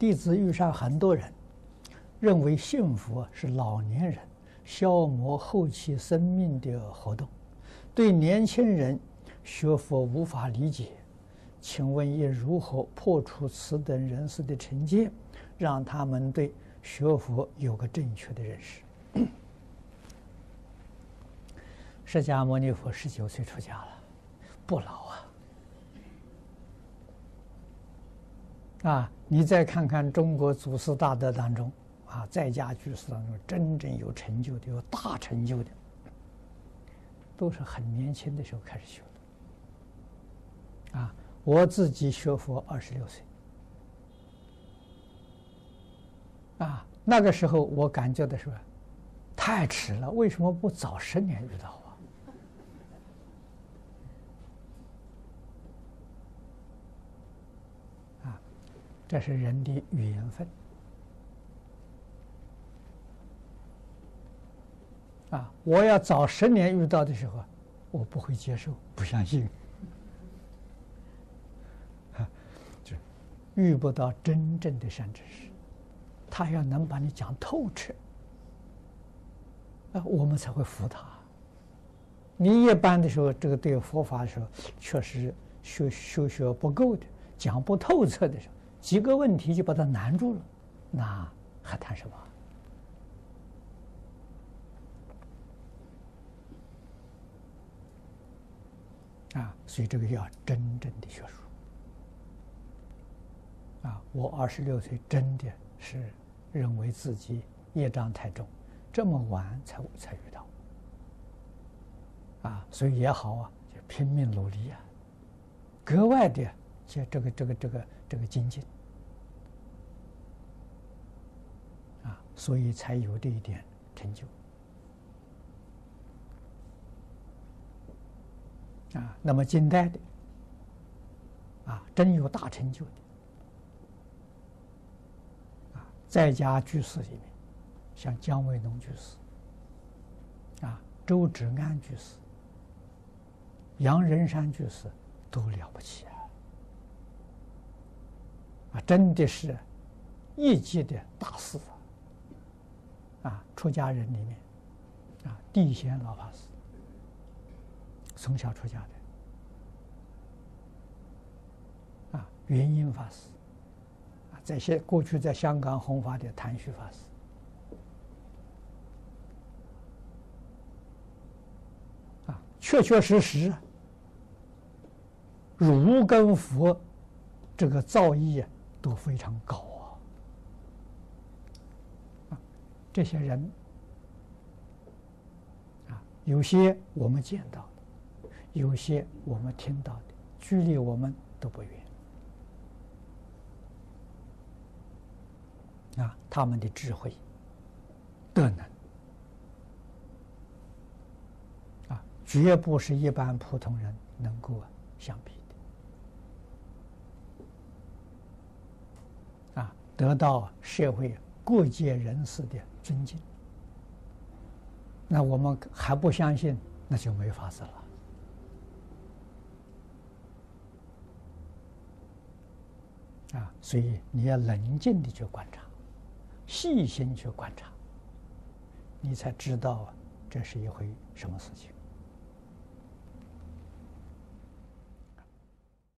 弟子遇上很多人，认为幸福是老年人消磨后期生命的活动，对年轻人学佛无法理解。请问应如何破除此等人士的成见，让他们对学佛有个正确的认识？释迦牟尼佛十九岁出家了，不老啊！啊，你再看看中国祖师大德当中，啊，在家居士当中真正有成就的、有大成就的，都是很年轻的时候开始学的。啊，我自己学佛二十六岁，啊，那个时候我感觉的是太迟了，为什么不早十年遇到啊？这是人的缘分啊！我要早十年遇到的时候，我不会接受，不相信，啊，就遇不到真正的善知识，他要能把你讲透彻，啊，我们才会服他。你一般的时候，这个对佛法的时候，确实学学学不够的，讲不透彻的时候。几个问题就把他难住了，那还谈什么？啊，所以这个要真正的学术。啊，我二十六岁真的是认为自己业障太重，这么晚才才遇到。啊，所以也好啊，就拼命努力啊，格外的。这这个这个这个这个精进啊，所以才有这一点成就啊。那么近代的啊，真有大成就的啊，在家居士里面，像姜维农居士啊，周芷安居士、杨仁山居士都了不起啊。真的是一级的大师啊！出家人里面，啊，地仙老法师从小出家的，啊，圆英法师，啊，在现过去在香港弘法的谭旭法师，啊，确确实实，儒跟佛这个造诣啊。都非常高啊！这些人啊，有些我们见到的，有些我们听到的，距离我们都不远啊。他们的智慧、德能啊，绝不是一般普通人能够相比。得到社会各界人士的尊敬，那我们还不相信，那就没法子了。啊，所以你要冷静的去观察，细心去观察，你才知道这是一回什么事情。